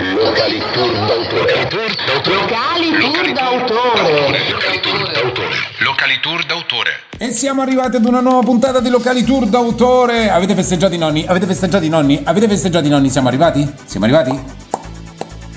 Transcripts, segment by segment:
Locali Tour d'autore. Locali Tour d'autore. Locali Tour d'autore. Locali Tour d'autore. E siamo arrivati ad una nuova puntata di Locali Tour d'autore. Avete festeggiato i nonni? Avete festeggiato i nonni? Avete festeggiato i nonni? Siamo arrivati? Siamo arrivati?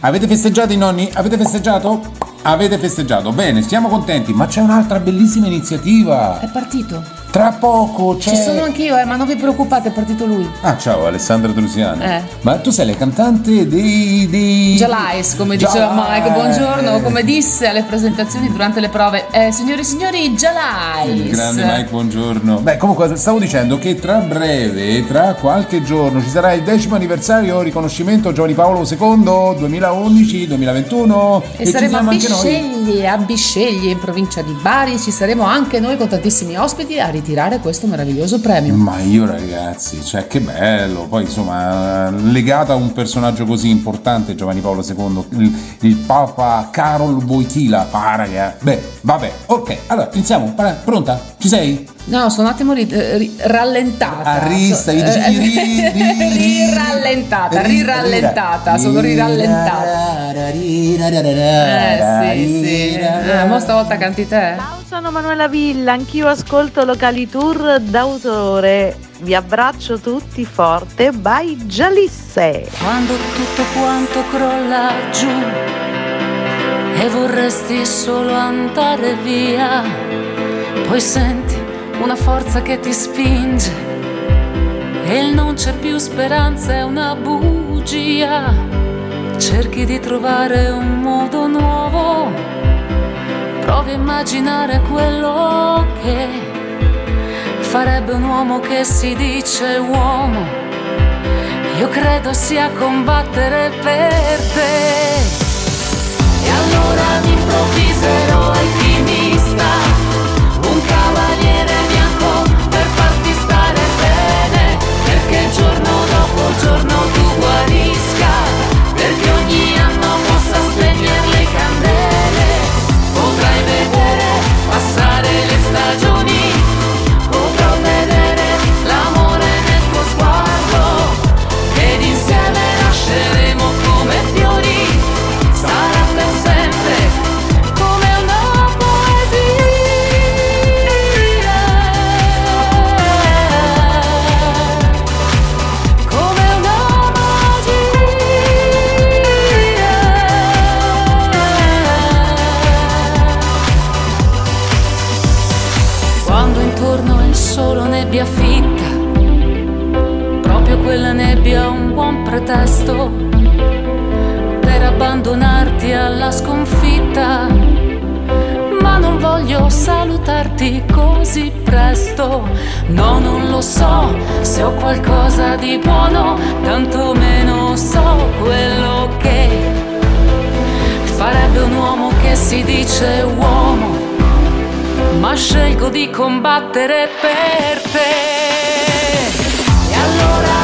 Avete festeggiato i nonni? Avete festeggiato? Avete festeggiato, bene, siamo contenti, ma c'è un'altra bellissima iniziativa. È partito. Tra poco c'è. Ci sono anch'io, eh, ma non vi preoccupate, è partito lui. Ah, ciao Alessandra Drusiano. Eh. Ma tu sei la cantante dei. dei... Jalais, come diceva Jalais. Mike, buongiorno, come disse alle presentazioni durante le prove. Eh, signori e signori, Jalais. Il grande Mike, buongiorno. Beh, comunque stavo dicendo che tra breve, tra qualche giorno, ci sarà il decimo anniversario riconoscimento Giovanni Paolo II 2011-2021. E ci saremo a siamo anche noi. Bisceglie, a Bisceglie, in provincia di Bari. Ci saremo anche noi con tantissimi ospiti a ritirare questo meraviglioso premio. Ma io ragazzi, cioè che bello, poi insomma legato a un personaggio così importante Giovanni Paolo II, il, il Papa Carol Wojtyla, ah raga, beh, vabbè, ok, allora iniziamo, pronta? Ci sei? No, sono un attimo ri- eh, ri- rallentata. Ah, ri- dici- eh, ri- ri- rirallentata, ri- rirallentata, sono rirallentata. Eh sì, sì. Eh, mo stavolta canti te? Sono Manuela Villa, anch'io ascolto Locali Tour d'autore. Vi abbraccio tutti forte, by Gialisse. Quando tutto quanto crolla giù e vorresti solo andare via, poi senti una forza che ti spinge e il non c'è più speranza, è una bugia. Cerchi di trovare un modo nuovo, provi a immaginare quello che farebbe un uomo che si dice uomo. Io credo sia combattere per te. E allora mi improvviserò alchimista, pretesto per abbandonarti alla sconfitta. Ma non voglio salutarti così presto. No, non lo so se ho qualcosa di buono, tantomeno so quello che farebbe un uomo che si dice uomo ma scelgo di combattere per te. E allora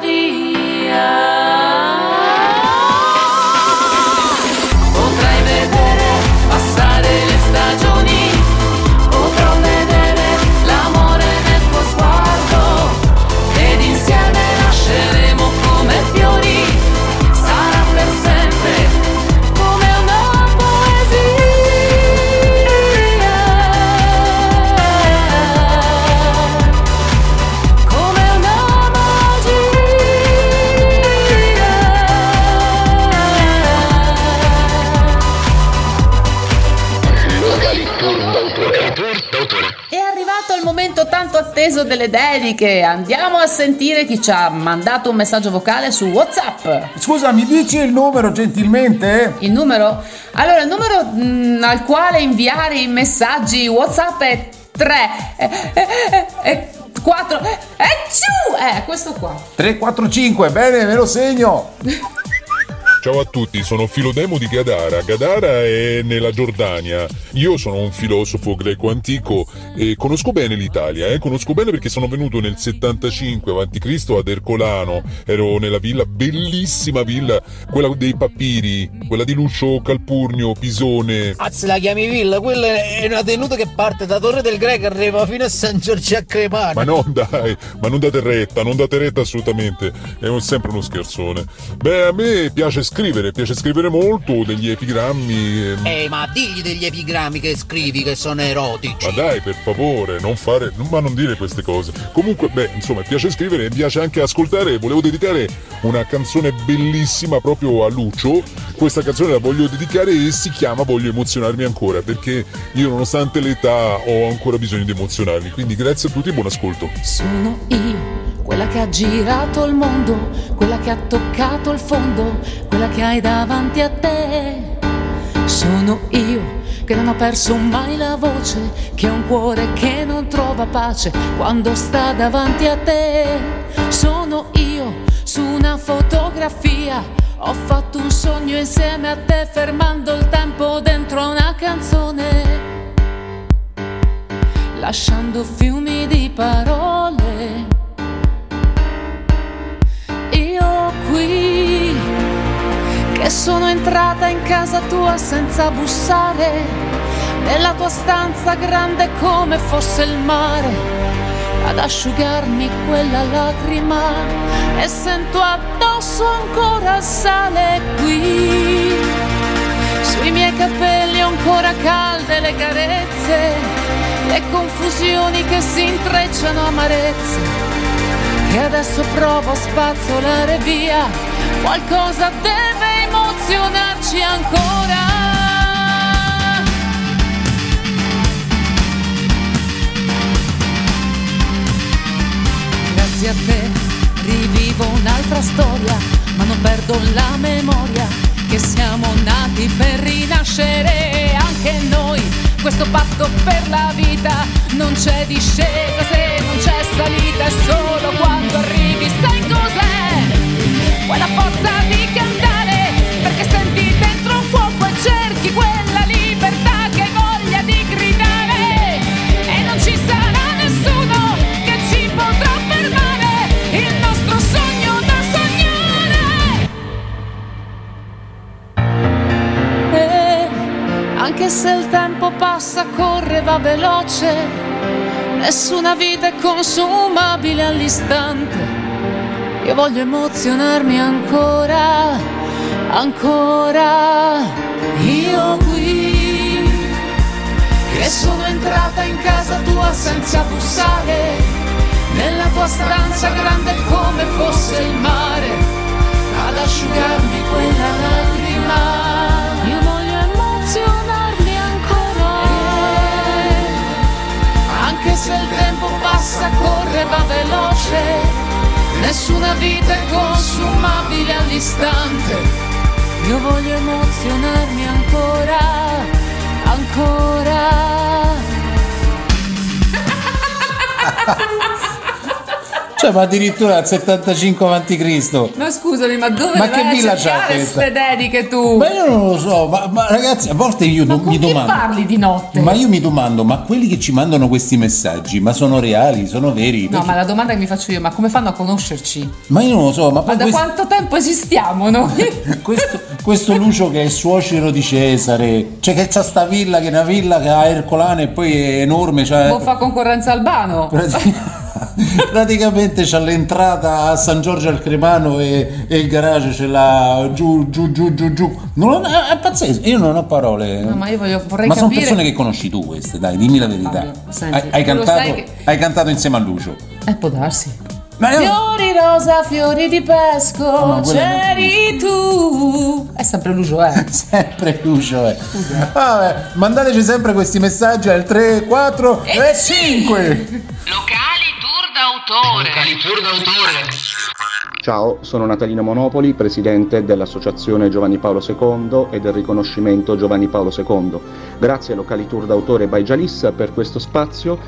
trova atteso delle dediche. Andiamo a sentire chi ci ha mandato un messaggio vocale su WhatsApp. Scusa, mi dici il numero gentilmente? Il numero? Allora, il numero mm, al quale inviare i messaggi WhatsApp è 3 eh, eh, eh, 4 eh, ciu! Eh, questo qua. 345, bene, me lo segno. Ciao a tutti, sono Filodemo di Gadara. Gadara è nella Giordania. Io sono un filosofo greco antico e conosco bene l'Italia, eh? conosco bene perché sono venuto nel 75 a.C. ad Ercolano. Ero nella villa, bellissima villa, quella dei papiri, quella di Lucio Calpurnio, Pisone. Azzi la chiami villa, quella è una tenuta che parte da Torre del Greco e arriva fino a San Giorgio a Cremano. Ma no, dai, ma non date retta, non date retta assolutamente. È un- sempre uno scherzone. Beh, a me piace scrivere, piace scrivere molto, degli epigrammi. ehm, Ehi, ma digli degli epigrammi che scrivi che sono erotici. Ma dai, per favore, non fare, non- ma non dire queste cose. Comunque, beh, insomma, piace scrivere e piace anche ascoltare. Volevo dedicare una canzone bellissima proprio a Lucio. Questa canzone la voglio dedicare e si chiama Voglio emozionarmi ancora, perché io nonostante l'età ho ancora bisogno di emozionarmi. Quindi grazie a tutti e buon ascolto. Sono io, quella che ha girato il mondo, quella che ha toccato il fondo, quella che hai davanti a te. Sono io che non ho perso mai la voce, che ho un cuore che non trova pace quando sta davanti a te. Sono io su una fotografia, ho fatto un sogno insieme a te fermando il tempo dentro una canzone lasciando fiumi di parole. Qui, che sono entrata in casa tua senza bussare, nella tua stanza grande come fosse il mare, ad asciugarmi quella lacrima e sento addosso ancora sale qui. Sui miei capelli ancora calde le carezze, le confusioni che si intrecciano amarezze. Che adesso provo a spazzolare via, qualcosa deve emozionarci ancora. Grazie a te rivivo un'altra storia, ma non perdo la memoria che siamo nati per rinascere anche noi. Questo patto per la vita non c'è discesa se non c'è salita, è solo quando arrivi, sai cos'è? Quella forza di cantare, perché senti dentro un fuoco e cerchi quella libertà che hai voglia di gridare. E non ci sarà nessuno che ci potrà fermare, il nostro sogno da sognare. E anche se tempo passa, corre, va veloce, nessuna vita è consumabile all'istante. Io voglio emozionarmi ancora, ancora. Io qui, che sono entrata in casa tua senza bussare, nella tua stanza grande come fosse il mare, ad asciugarmi quella lacrima. Nessuna vita è consumabile all'istante. Io voglio emozionarmi ancora, ancora. Cioè, ma addirittura al 75 a.C. Ma scusami, ma dove Ma che villa c'ha cercare questa? ste dediche tu? Ma io non lo so, ma, ma ragazzi, a volte io do- mi domando. parli di notte? Ma io mi domando, ma quelli che ci mandano questi messaggi, ma sono reali, sono veri? No, ma la domanda che mi faccio io, ma come fanno a conoscerci? ma io non lo so, ma Ma da questo, quanto tempo esistiamo noi? questo, questo Lucio che è suocero di Cesare, cioè che c'ha sta villa, che è una villa che ha Ercolano e poi è enorme, cioè... Può fa concorrenza Albano? Prati- Praticamente c'ha l'entrata a San Giorgio al Cremano e, e il garage ce l'ha giù, giù, giù, giù, giù. Non, è, è pazzesco, io non ho parole. No, ma io voglio, vorrei Ma sono capire. persone che conosci tu queste, dai, dimmi la verità. Fabio, senti, hai, hai cantato, che- hai cantato insieme a Lucio. Eh, può darsi. Ma io- Fiori rosa, fiori di pesco, non- c'eri tu. È sempre Lucio, eh. Sempre Lucio, eh. Vabbè, mandateci sempre questi messaggi al 3, 4 e, E 5. Locali d'autore. Locali tour d'autore. Ciao, sono Natalino Monopoli, presidente dell'Associazione Giovanni Paolo II e del riconoscimento Giovanni Paolo II. Grazie a Locali Tour d'autore by Jalis per questo spazio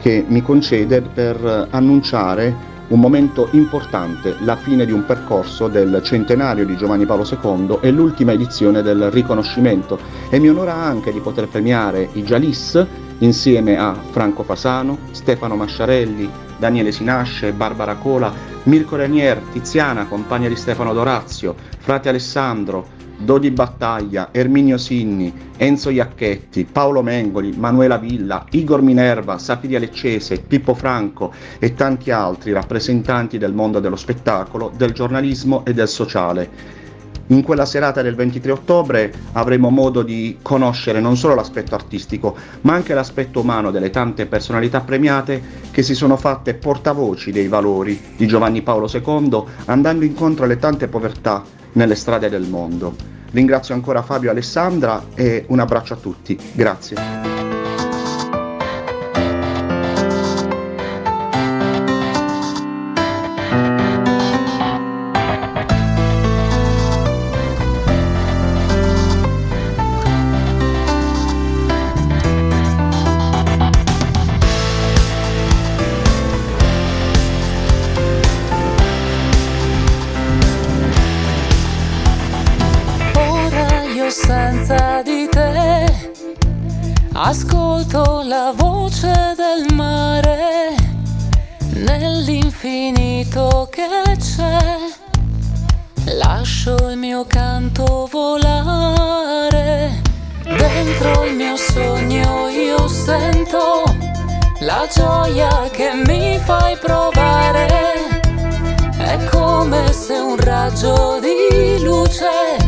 che mi concede per annunciare un momento importante, la fine di un percorso del centenario di Giovanni Paolo II e l'ultima edizione del riconoscimento e mi onora anche di poter premiare i Jalis insieme a Franco Fasano, Stefano Masciarelli, Daniele Sinasce, Barbara Cola, Mirko Renier, Tiziana, compagna di Stefano Dorazio, frate Alessandro, Dodi Battaglia, Erminio Sinni, Enzo Iacchetti, Paolo Mengoli, Manuela Villa, Igor Minerva, Safiria Leccese, Pippo Franco e tanti altri rappresentanti del mondo dello spettacolo, del giornalismo e del sociale. In quella serata del 23 ottobre avremo modo di conoscere non solo l'aspetto artistico, ma anche l'aspetto umano delle tante personalità premiate che si sono fatte portavoci dei valori di Giovanni Paolo II, andando incontro alle tante povertà nelle strade del mondo. Ringrazio ancora Fabio e Alessandra e un abbraccio a tutti. Grazie. Nell'infinito che c'è. Lascio il mio canto volare dentro il mio sogno io sento la gioia che mi fai provare. È come se un raggio di luce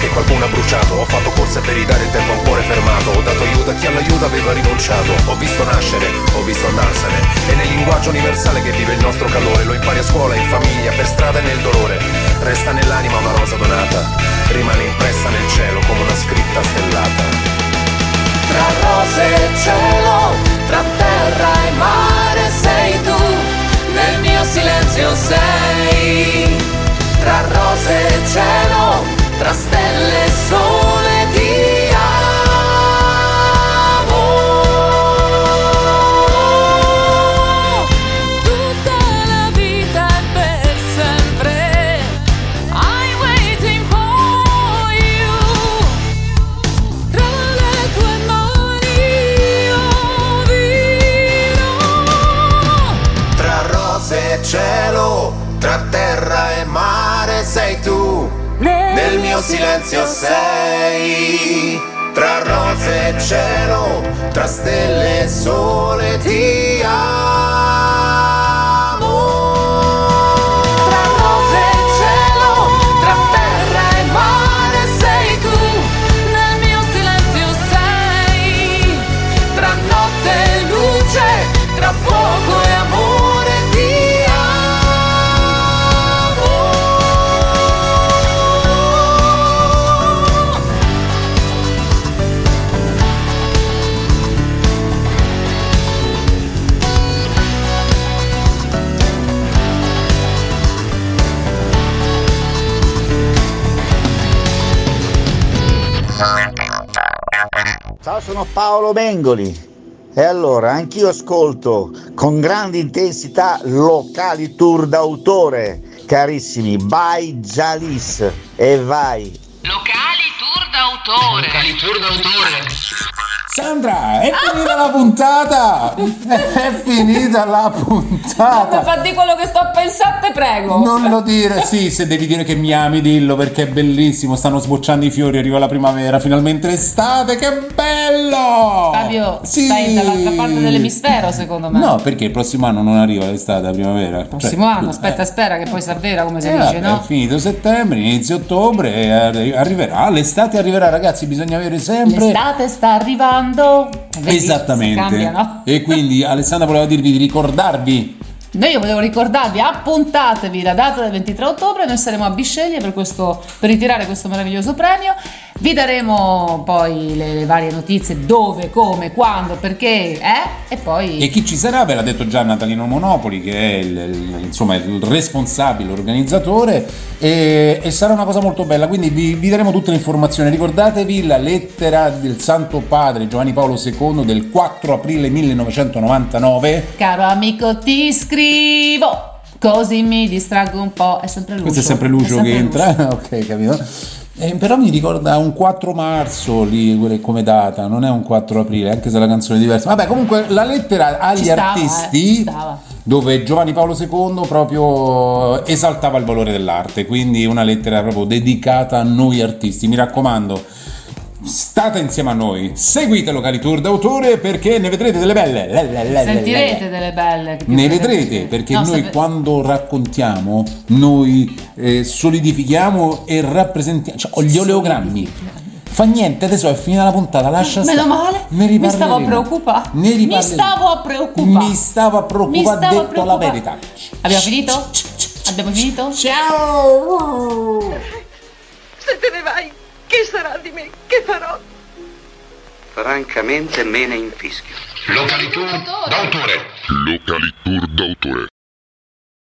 che qualcuno ha bruciato. Ho fatto corse per ridare il tempo a un cuore fermato. Ho dato aiuto a chi all'aiuto aveva rinunciato. Ho visto nascere, ho visto andarsene. E nel linguaggio universale che vive il nostro calore Lo impari a scuola, in famiglia, per strada e nel dolore. Resta nell'anima una rosa donata. Rimane impressa nel cielo come una scritta stellata. Tra rose e cielo, tra terra e mare sei tu, nel mio silenzio sei. Tra rose e cielo, stelle sole ti. Tutta la vita per sempre. I'm waiting for you. Tra le tue mani. Tra rose e cielo, tra terra e mare sei tu Nel mio silenzio sei. Tra rose e cielo, tra stelle e sole ti amo sono Paolo Mengoli. E allora, anch'io ascolto con grande intensità locali tour d'autore. Carissimi, by Jalis. E vai. Locali tour d'autore. Locali tour d'autore. Sandra, è finita la puntata! È finita la puntata! fa di quello che sto a pensare, prego. Non lo dire, sì, se devi dire che mi ami, dillo perché è bellissimo. Stanno sbocciando i fiori, arriva la primavera, finalmente l'estate, che bello! Fabio, Sì. stai dall'altra parte dell'emisfero, secondo me. No, perché il prossimo anno non arriva l'estate, la primavera. Cioè, Prossimo anno, aspetta, spera che poi sia vera, come si Eh, dice, vabbè, no? È finito settembre, inizio ottobre, e arri- arriverà. L'estate arriverà, ragazzi, bisogna avere sempre. L'estate sta arrivando. Vedi? Si Esattamente. cambia, no? E quindi Alessandra voleva dirvi di ricordarvi. Noi io volevo ricordarvi, appuntatevi la data del 23 ottobre, noi saremo a Bisceglie per, questo, per ritirare questo meraviglioso premio. Vi daremo poi le, le varie notizie, dove, come, quando, perché, eh? E poi... E chi ci sarà? Ve l'ha detto già Natalino Monopoli, che è il, il- insomma, il responsabile, l'organizzatore, e, e sarà una cosa molto bella. Quindi vi, vi daremo tutte le informazioni. Ricordatevi la lettera del Santo Padre Giovanni Paolo II del 4 aprile 1999. Caro amico, ti scrivo, così mi distraggo un po'. È sempre Lucio. Questo è sempre Lucio sempre che entra, ok, capito? Eh, però mi ricorda un 4 marzo lì come data, non è un 4 aprile, anche se la canzone è diversa. Vabbè, comunque la lettera agli stava, eh, artisti, stava. dove Giovanni Paolo II proprio esaltava il valore dell'arte, quindi una lettera proprio dedicata a noi artisti. Mi raccomando, state insieme a noi, seguite Locali Tour d'autore perché ne vedrete delle belle. Le- le- le- le- Sentirete delle belle. ne vedrete perché No, noi se- quando raccontiamo, noi eh, solidifichiamo e rappresentiamo, cioè gli oleogrammi. Fa niente, adesso è finita la puntata, lascia Meno stare. male, Ne mi stavo a preoccupare. Mi stavo a preoccupare. Mi stavo a Mi preoccupare, detto la preoccupare. verità. Abbiamo finito? Abbiamo finito? Ciao! Se te ne vai, che sarà di me? Che farò? Francamente me ne infischio. Locali tour d'autore. Locali tour d'autore.